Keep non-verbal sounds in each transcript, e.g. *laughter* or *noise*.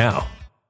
now.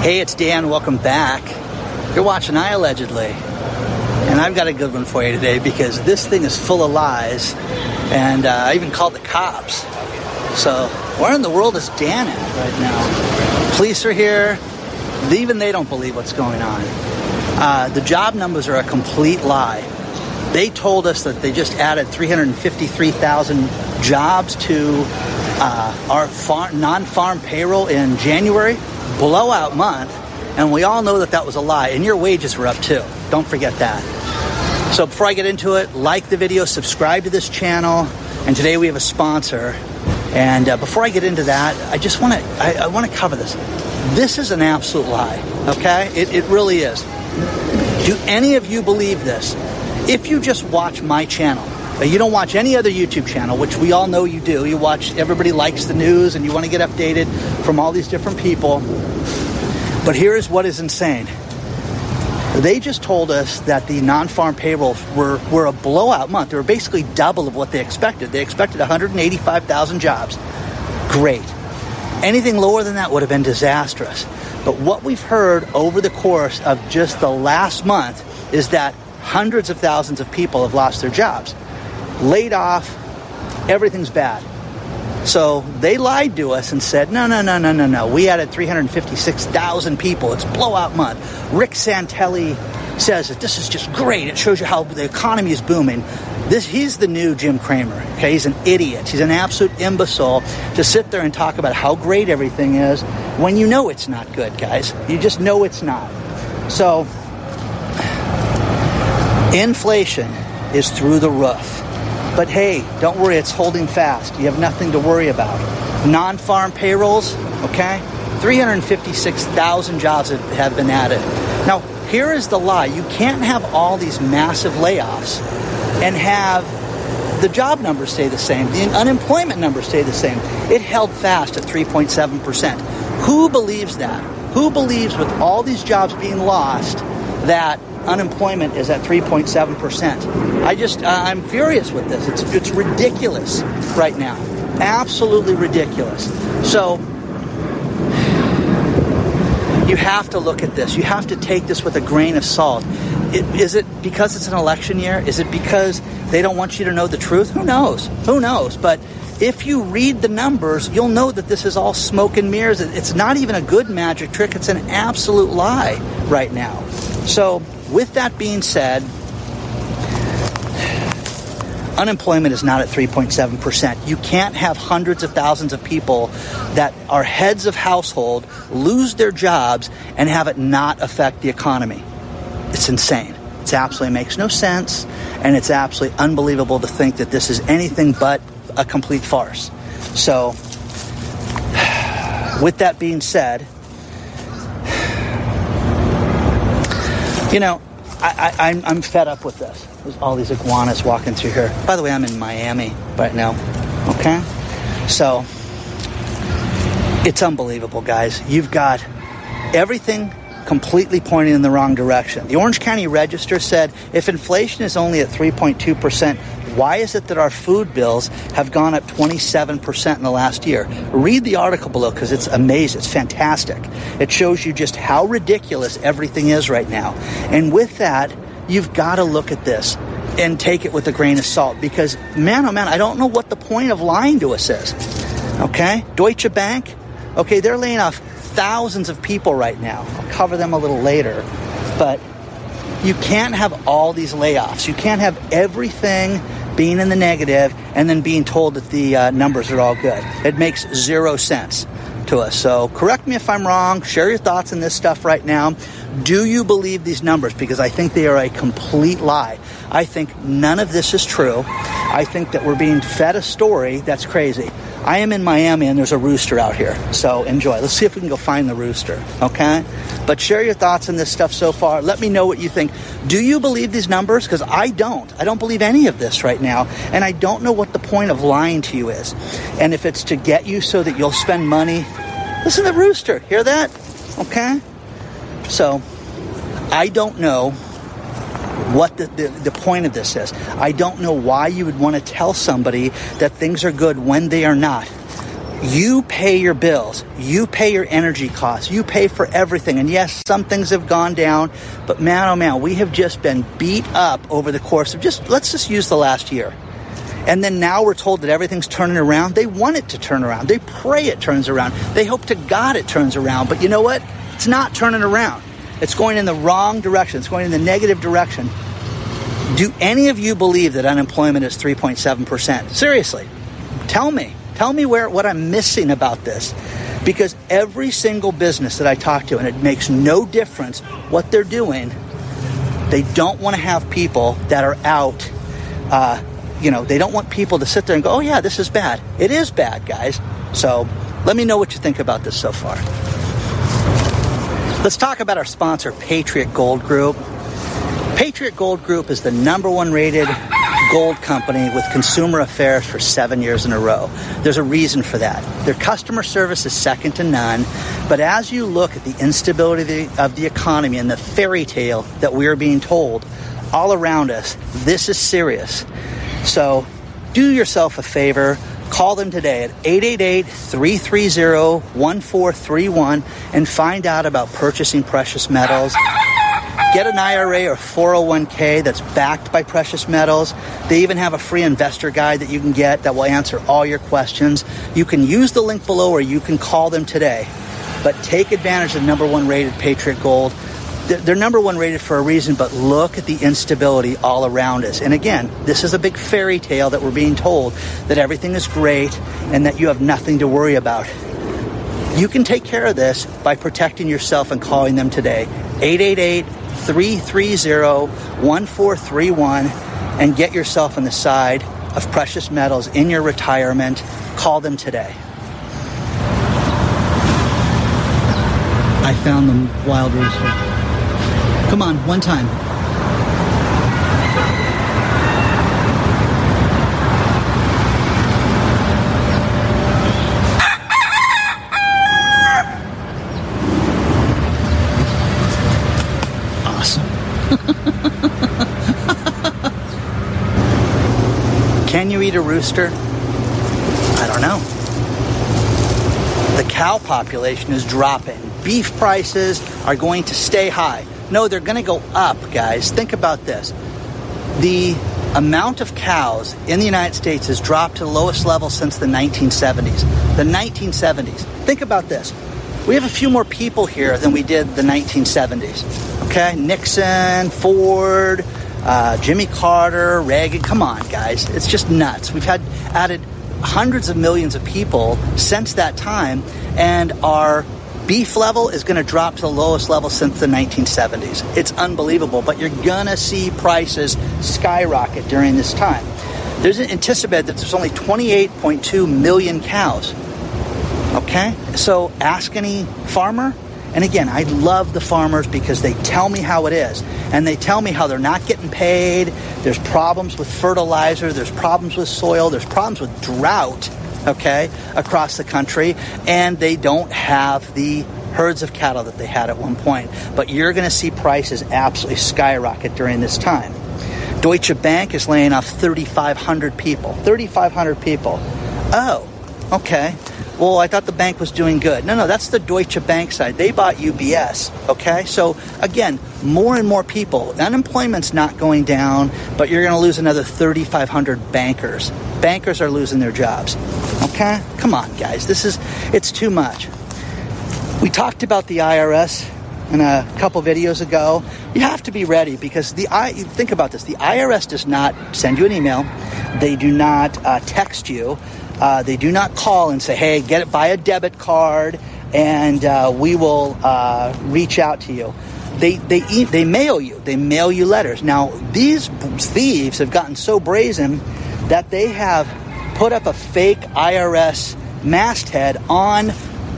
Hey, it's Dan. Welcome back. You're watching I Allegedly. And I've got a good one for you today because this thing is full of lies. And uh, I even called the cops. So, where in the world is Dan at right now? Police are here. Even they don't believe what's going on. Uh, the job numbers are a complete lie. They told us that they just added 353,000 jobs to uh, our farm, non-farm payroll in January, blowout month, and we all know that that was a lie. And your wages were up too. Don't forget that. So before I get into it, like the video, subscribe to this channel, and today we have a sponsor. And uh, before I get into that, I just want to I, I want to cover this. This is an absolute lie. Okay, it, it really is. Do any of you believe this? If you just watch my channel, you don't watch any other YouTube channel, which we all know you do. You watch, everybody likes the news and you want to get updated from all these different people. But here's what is insane. They just told us that the non-farm payrolls were, were a blowout month. They were basically double of what they expected. They expected 185,000 jobs. Great. Anything lower than that would have been disastrous. But what we've heard over the course of just the last month is that hundreds of thousands of people have lost their jobs, laid off, everything's bad. So they lied to us and said, no, no, no, no, no, no. We added 356,000 people. It's blowout month. Rick Santelli says that this is just great. It shows you how the economy is booming. This, he's the new Jim Cramer. Okay, he's an idiot. He's an absolute imbecile to sit there and talk about how great everything is when you know it's not good, guys. You just know it's not. So, inflation is through the roof. But hey, don't worry, it's holding fast. You have nothing to worry about. Non farm payrolls, okay? 356,000 jobs have been added. Now, here is the lie you can't have all these massive layoffs and have the job numbers stay the same, the unemployment numbers stay the same. It held fast at 3.7%. Who believes that? Who believes with all these jobs being lost that unemployment is at 3.7%? I just, uh, I'm furious with this. It's, it's ridiculous right now. Absolutely ridiculous. So, you have to look at this. You have to take this with a grain of salt. It, is it because it's an election year? Is it because they don't want you to know the truth? Who knows? Who knows? But if you read the numbers, you'll know that this is all smoke and mirrors. It's not even a good magic trick, it's an absolute lie right now. So, with that being said, unemployment is not at 3.7%. You can't have hundreds of thousands of people that are heads of household lose their jobs and have it not affect the economy. It's insane. It absolutely makes no sense, and it's absolutely unbelievable to think that this is anything but a complete farce. So, *sighs* with that being said, you know, I, am I'm fed up with this. There's all these iguanas walking through here. By the way, I'm in Miami right now. Okay? So, it's unbelievable, guys. You've got everything completely pointing in the wrong direction. The Orange County Register said if inflation is only at 3.2%, why is it that our food bills have gone up 27% in the last year? Read the article below because it's amazing. It's fantastic. It shows you just how ridiculous everything is right now. And with that, you've got to look at this and take it with a grain of salt because, man, oh man, I don't know what the point of lying to us is. Okay? Deutsche Bank, okay, they're laying off thousands of people right now. I'll cover them a little later. But you can't have all these layoffs. You can't have everything being in the negative and then being told that the uh, numbers are all good. It makes zero sense to us. So correct me if I'm wrong. Share your thoughts on this stuff right now. Do you believe these numbers? Because I think they are a complete lie. I think none of this is true. I think that we're being fed a story that's crazy. I am in Miami and there's a rooster out here. So enjoy. Let's see if we can go find the rooster, okay? But share your thoughts on this stuff so far. Let me know what you think. Do you believe these numbers? Because I don't. I don't believe any of this right now. And I don't know what the point of lying to you is. And if it's to get you so that you'll spend money, listen to the rooster. Hear that? Okay? So I don't know what the, the, the, point of this is. I don't know why you would want to tell somebody that things are good when they are not. You pay your bills. You pay your energy costs. You pay for everything. And yes, some things have gone down, but man, oh man, we have just been beat up over the course of just, let's just use the last year. And then now we're told that everything's turning around. They want it to turn around. They pray it turns around. They hope to God it turns around. But you know what? It's not turning around. It's going in the wrong direction. It's going in the negative direction. Do any of you believe that unemployment is 3.7%? Seriously, tell me. Tell me where what I'm missing about this. Because every single business that I talk to, and it makes no difference what they're doing, they don't want to have people that are out. Uh, you know, they don't want people to sit there and go, oh, yeah, this is bad. It is bad, guys. So let me know what you think about this so far. Let's talk about our sponsor, Patriot Gold Group. Patriot Gold Group is the number one rated gold company with consumer affairs for seven years in a row. There's a reason for that. Their customer service is second to none. But as you look at the instability of the, of the economy and the fairy tale that we are being told all around us, this is serious. So do yourself a favor Call them today at 888 330 1431 and find out about purchasing precious metals. Get an IRA or 401k that's backed by precious metals. They even have a free investor guide that you can get that will answer all your questions. You can use the link below or you can call them today. But take advantage of number one rated Patriot Gold they're number one rated for a reason, but look at the instability all around us. And again, this is a big fairy tale that we're being told that everything is great and that you have nothing to worry about. You can take care of this by protecting yourself and calling them today. 888 330 1431 and get yourself on the side of precious metals in your retirement. Call them today. I found the wild rooster. Come on, one time. Awesome. *laughs* Can you eat a rooster? I don't know. The cow population is dropping. Beef prices are going to stay high. No, they're going to go up, guys. Think about this. The amount of cows in the United States has dropped to the lowest level since the 1970s. The 1970s. Think about this. We have a few more people here than we did the 1970s. Okay? Nixon, Ford, uh, Jimmy Carter, Reagan. Come on, guys. It's just nuts. We've had added hundreds of millions of people since that time, and our beef level is going to drop to the lowest level since the 1970s. It's unbelievable, but you're going to see prices skyrocket during this time. There's an anticipated that there's only 28.2 million cows. Okay? So ask any farmer. And again, I love the farmers because they tell me how it is. And they tell me how they're not getting paid. There's problems with fertilizer. There's problems with soil. There's problems with drought okay, across the country, and they don't have the herds of cattle that they had at one point. But you're going to see prices absolutely skyrocket during this time. Deutsche Bank is laying off 3,500 people. 3,500 people. Oh, okay. Well, I thought the bank was doing good. No, no, that's the Deutsche Bank side. They bought UBS. Okay, so again, more and more people. Unemployment's not going down, but you're going to lose another 3,500 bankers. Bankers are losing their jobs. Okay, come on, guys. This is it's too much. We talked about the IRS in a couple videos ago. You have to be ready because the I think about this. The IRS does not send you an email. They do not uh, text you. Uh, they do not call and say, hey, get it by a debit card and uh, we will uh, reach out to you. They, they, they mail you. They mail you letters. Now, these thieves have gotten so brazen that they have put up a fake IRS masthead on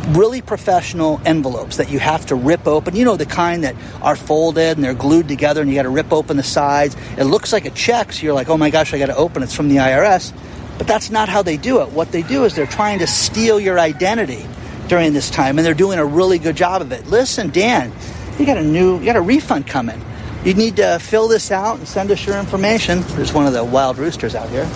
really professional envelopes that you have to rip open. You know, the kind that are folded and they're glued together and you got to rip open the sides. It looks like a check, so you're like, oh my gosh, I got to open it. It's from the IRS. But that's not how they do it. What they do is they're trying to steal your identity during this time, and they're doing a really good job of it. Listen, Dan, you got a new, you got a refund coming. You need to fill this out and send us your information. There's one of the wild roosters out here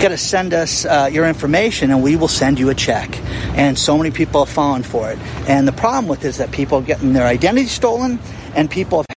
got to send us uh, your information and we will send you a check. And so many people have fallen for it. And the problem with it is that people are getting their identity stolen and people have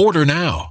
Order now.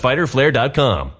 www.fighterflare.com.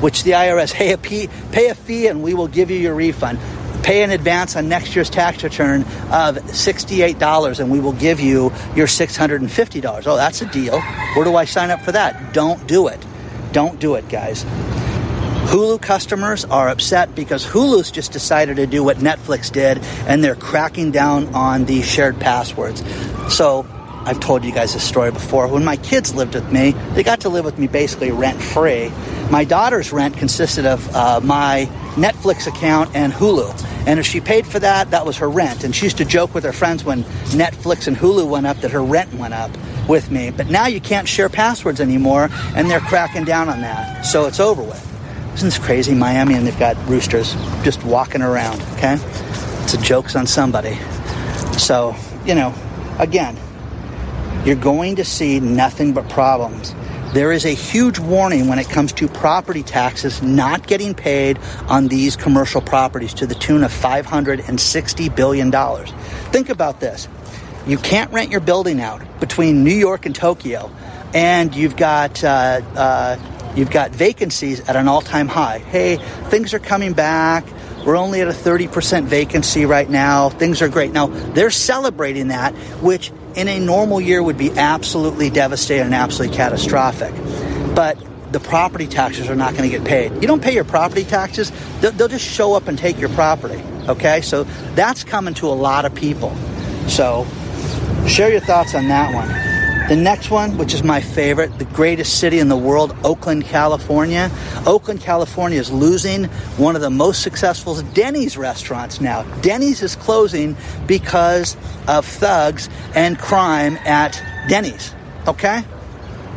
which the IRS pay a fee, pay a fee, and we will give you your refund. Pay in advance on next year's tax return of $68 and we will give you your $650. Oh, that's a deal. Where do I sign up for that? Don't do it. Don't do it, guys. Hulu customers are upset because Hulu's just decided to do what Netflix did and they're cracking down on the shared passwords. So I've told you guys this story before. When my kids lived with me, they got to live with me basically rent free. My daughter's rent consisted of uh, my Netflix account and Hulu. And if she paid for that, that was her rent. And she used to joke with her friends when Netflix and Hulu went up that her rent went up with me. But now you can't share passwords anymore, and they're cracking down on that. So it's over with. Isn't this crazy? Miami, and they've got roosters just walking around, okay? It's a joke's on somebody. So, you know, again, you're going to see nothing but problems. There is a huge warning when it comes to property taxes not getting paid on these commercial properties to the tune of $560 billion. Think about this. You can't rent your building out between New York and Tokyo and you've got uh, uh, you've got vacancies at an all-time high. Hey, things are coming back. We're only at a 30% vacancy right now. Things are great. Now, they're celebrating that, which in a normal year would be absolutely devastating and absolutely catastrophic. But the property taxes are not going to get paid. You don't pay your property taxes, they'll, they'll just show up and take your property. Okay? So that's coming to a lot of people. So share your thoughts on that one. The next one, which is my favorite, the greatest city in the world, Oakland, California. Oakland, California is losing one of the most successful Denny's restaurants now. Denny's is closing because of thugs and crime at Denny's. Okay?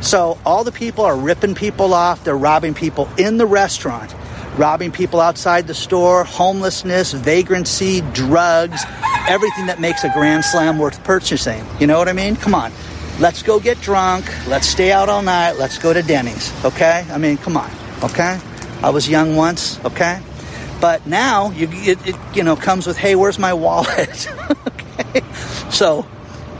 So all the people are ripping people off, they're robbing people in the restaurant, robbing people outside the store, homelessness, vagrancy, drugs, everything that makes a grand slam worth purchasing. You know what I mean? Come on. Let's go get drunk. Let's stay out all night. Let's go to Denny's. Okay? I mean, come on. Okay? I was young once. Okay? But now you it, it you know comes with hey, where's my wallet? *laughs* okay? So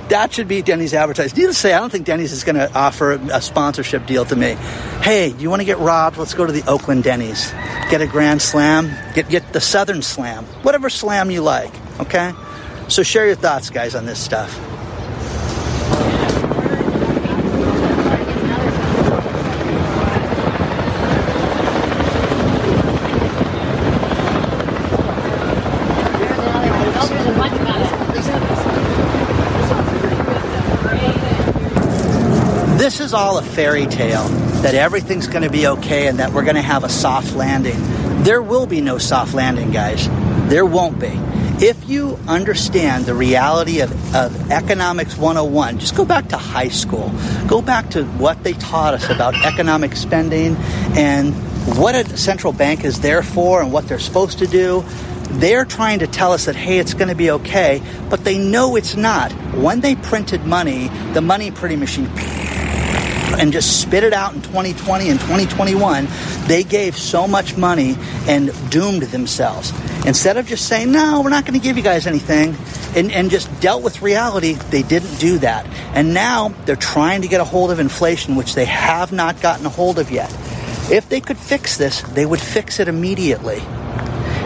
that should be Denny's advertised. Needless to say, I don't think Denny's is going to offer a sponsorship deal to me. Hey, you want to get robbed? Let's go to the Oakland Denny's. Get a Grand Slam. Get get the Southern Slam. Whatever slam you like. Okay. So share your thoughts, guys, on this stuff. This is all a fairy tale that everything's going to be okay and that we're going to have a soft landing. There will be no soft landing, guys. There won't be. If you understand the reality of, of Economics 101, just go back to high school. Go back to what they taught us about economic spending and what a central bank is there for and what they're supposed to do. They're trying to tell us that, hey, it's going to be okay, but they know it's not. When they printed money, the money printing machine and just spit it out in 2020 and 2021, they gave so much money and doomed themselves. Instead of just saying, no, we're not going to give you guys anything, and, and just dealt with reality, they didn't do that. And now they're trying to get a hold of inflation, which they have not gotten a hold of yet. If they could fix this, they would fix it immediately.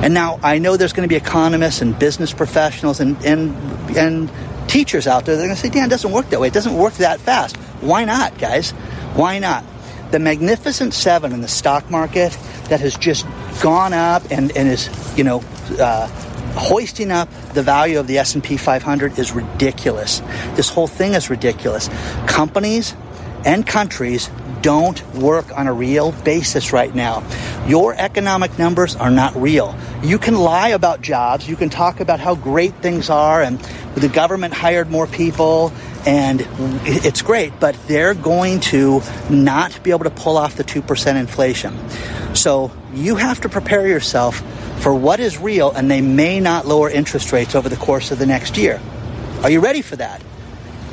And now I know there's going to be economists and business professionals and, and, and teachers out there that are going to say, Dan, it doesn't work that way. It doesn't work that fast. Why not, guys? Why not? The Magnificent Seven in the stock market that has just gone up and, and is, you know, uh, hoisting up the value of the S&P 500 is ridiculous. This whole thing is ridiculous. Companies and countries don't work on a real basis right now. Your economic numbers are not real. You can lie about jobs, you can talk about how great things are and the government hired more people and it's great, but they're going to not be able to pull off the 2% inflation. So you have to prepare yourself for what is real, and they may not lower interest rates over the course of the next year. Are you ready for that?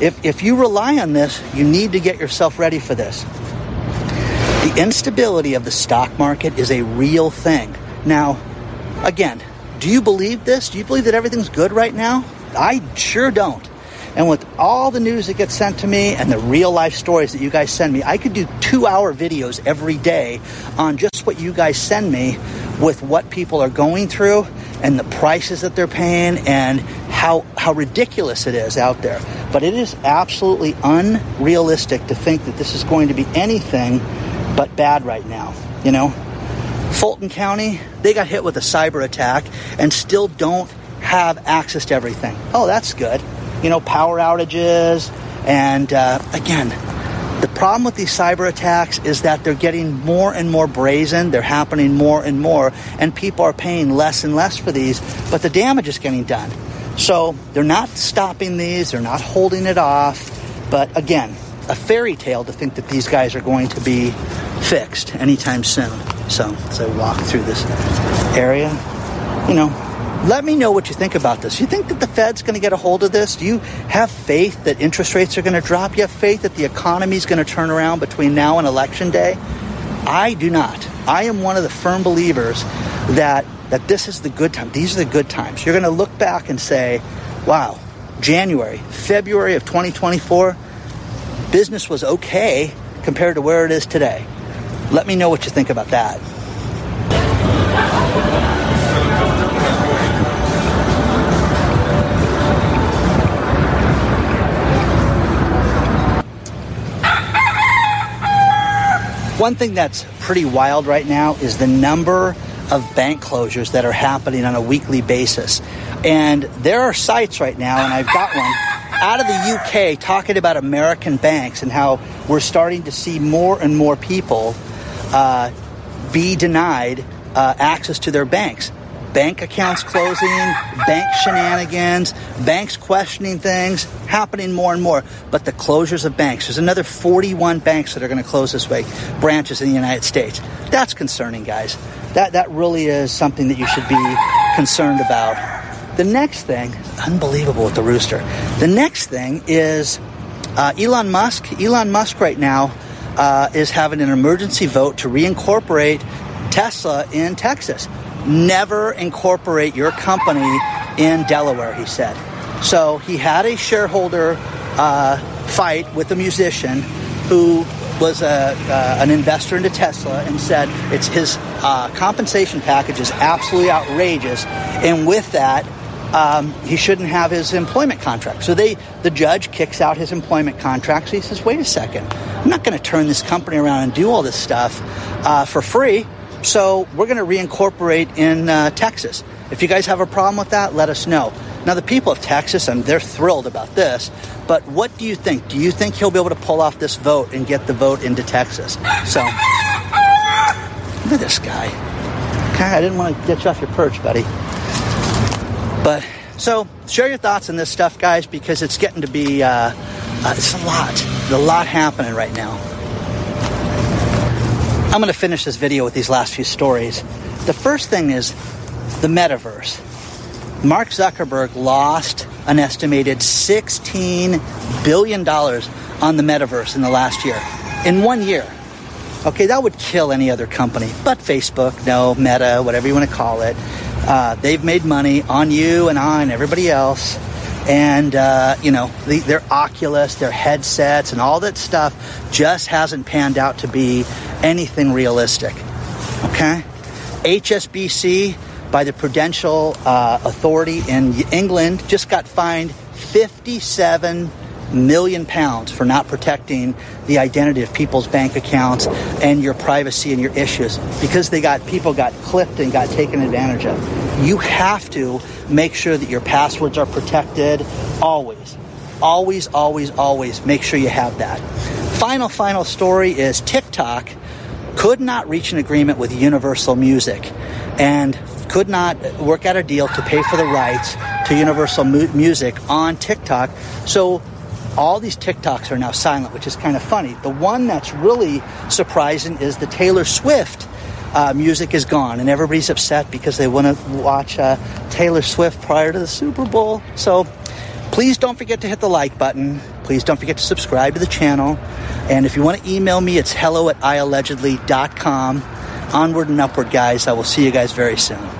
If, if you rely on this, you need to get yourself ready for this. The instability of the stock market is a real thing. Now, again, do you believe this? Do you believe that everything's good right now? I sure don't. And with all the news that gets sent to me and the real life stories that you guys send me, I could do two hour videos every day on just what you guys send me with what people are going through and the prices that they're paying and how, how ridiculous it is out there. But it is absolutely unrealistic to think that this is going to be anything but bad right now. You know, Fulton County, they got hit with a cyber attack and still don't have access to everything. Oh, that's good you know, power outages. And uh, again, the problem with these cyber attacks is that they're getting more and more brazen. They're happening more and more, and people are paying less and less for these, but the damage is getting done. So they're not stopping these, they're not holding it off. But again, a fairy tale to think that these guys are going to be fixed anytime soon. So as I walk through this area, you know, let me know what you think about this. You think that the Fed's going to get a hold of this? Do you have faith that interest rates are going to drop? You have faith that the economy is going to turn around between now and election day? I do not. I am one of the firm believers that that this is the good time. These are the good times. You're going to look back and say, "Wow, January, February of 2024, business was okay compared to where it is today. Let me know what you think about that. One thing that's pretty wild right now is the number of bank closures that are happening on a weekly basis. And there are sites right now, and I've got one out of the UK talking about American banks and how we're starting to see more and more people uh, be denied uh, access to their banks bank accounts closing, bank shenanigans, banks questioning things, happening more and more. But the closures of banks, there's another 41 banks that are going to close this week, branches in the United States. That's concerning, guys. That, that really is something that you should be concerned about. The next thing, unbelievable with the rooster. The next thing is uh, Elon Musk. Elon Musk right now uh, is having an emergency vote to reincorporate Tesla in Texas never incorporate your company in Delaware, he said. So he had a shareholder uh, fight with a musician who was a, uh, an investor into Tesla and said it's his uh, compensation package is absolutely outrageous, and with that, um, he shouldn't have his employment contract. So they, the judge kicks out his employment contract. So he says, "Wait a second, I'm not going to turn this company around and do all this stuff uh, for free." So we're going to reincorporate in uh, Texas. If you guys have a problem with that, let us know. Now, the people of Texas, and they're thrilled about this, but what do you think? Do you think he'll be able to pull off this vote and get the vote into Texas? So, look at this guy. Okay, I didn't want to get you off your perch, buddy. But, so, share your thoughts on this stuff, guys, because it's getting to be, uh, uh, it's a lot. There's a lot happening right now. I'm going to finish this video with these last few stories. The first thing is the metaverse. Mark Zuckerberg lost an estimated $16 billion on the metaverse in the last year. In one year. Okay, that would kill any other company. But Facebook, no, Meta, whatever you want to call it, uh, they've made money on you and on everybody else. And, uh, you know, the, their Oculus, their headsets, and all that stuff just hasn't panned out to be anything realistic. Okay? HSBC, by the Prudential uh, Authority in England, just got fined 57 million pounds for not protecting the identity of people's bank accounts and your privacy and your issues because they got people got clipped and got taken advantage of. You have to make sure that your passwords are protected always. Always, always, always make sure you have that. Final, final story is TikTok could not reach an agreement with Universal Music and could not work out a deal to pay for the rights to Universal mu- Music on TikTok. So all these TikToks are now silent, which is kind of funny. The one that's really surprising is the Taylor Swift uh, music is gone, and everybody's upset because they want to watch uh, Taylor Swift prior to the Super Bowl. So please don't forget to hit the like button. Please don't forget to subscribe to the channel. And if you want to email me, it's hello at iallegedly.com. Onward and upward, guys. I will see you guys very soon.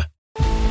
you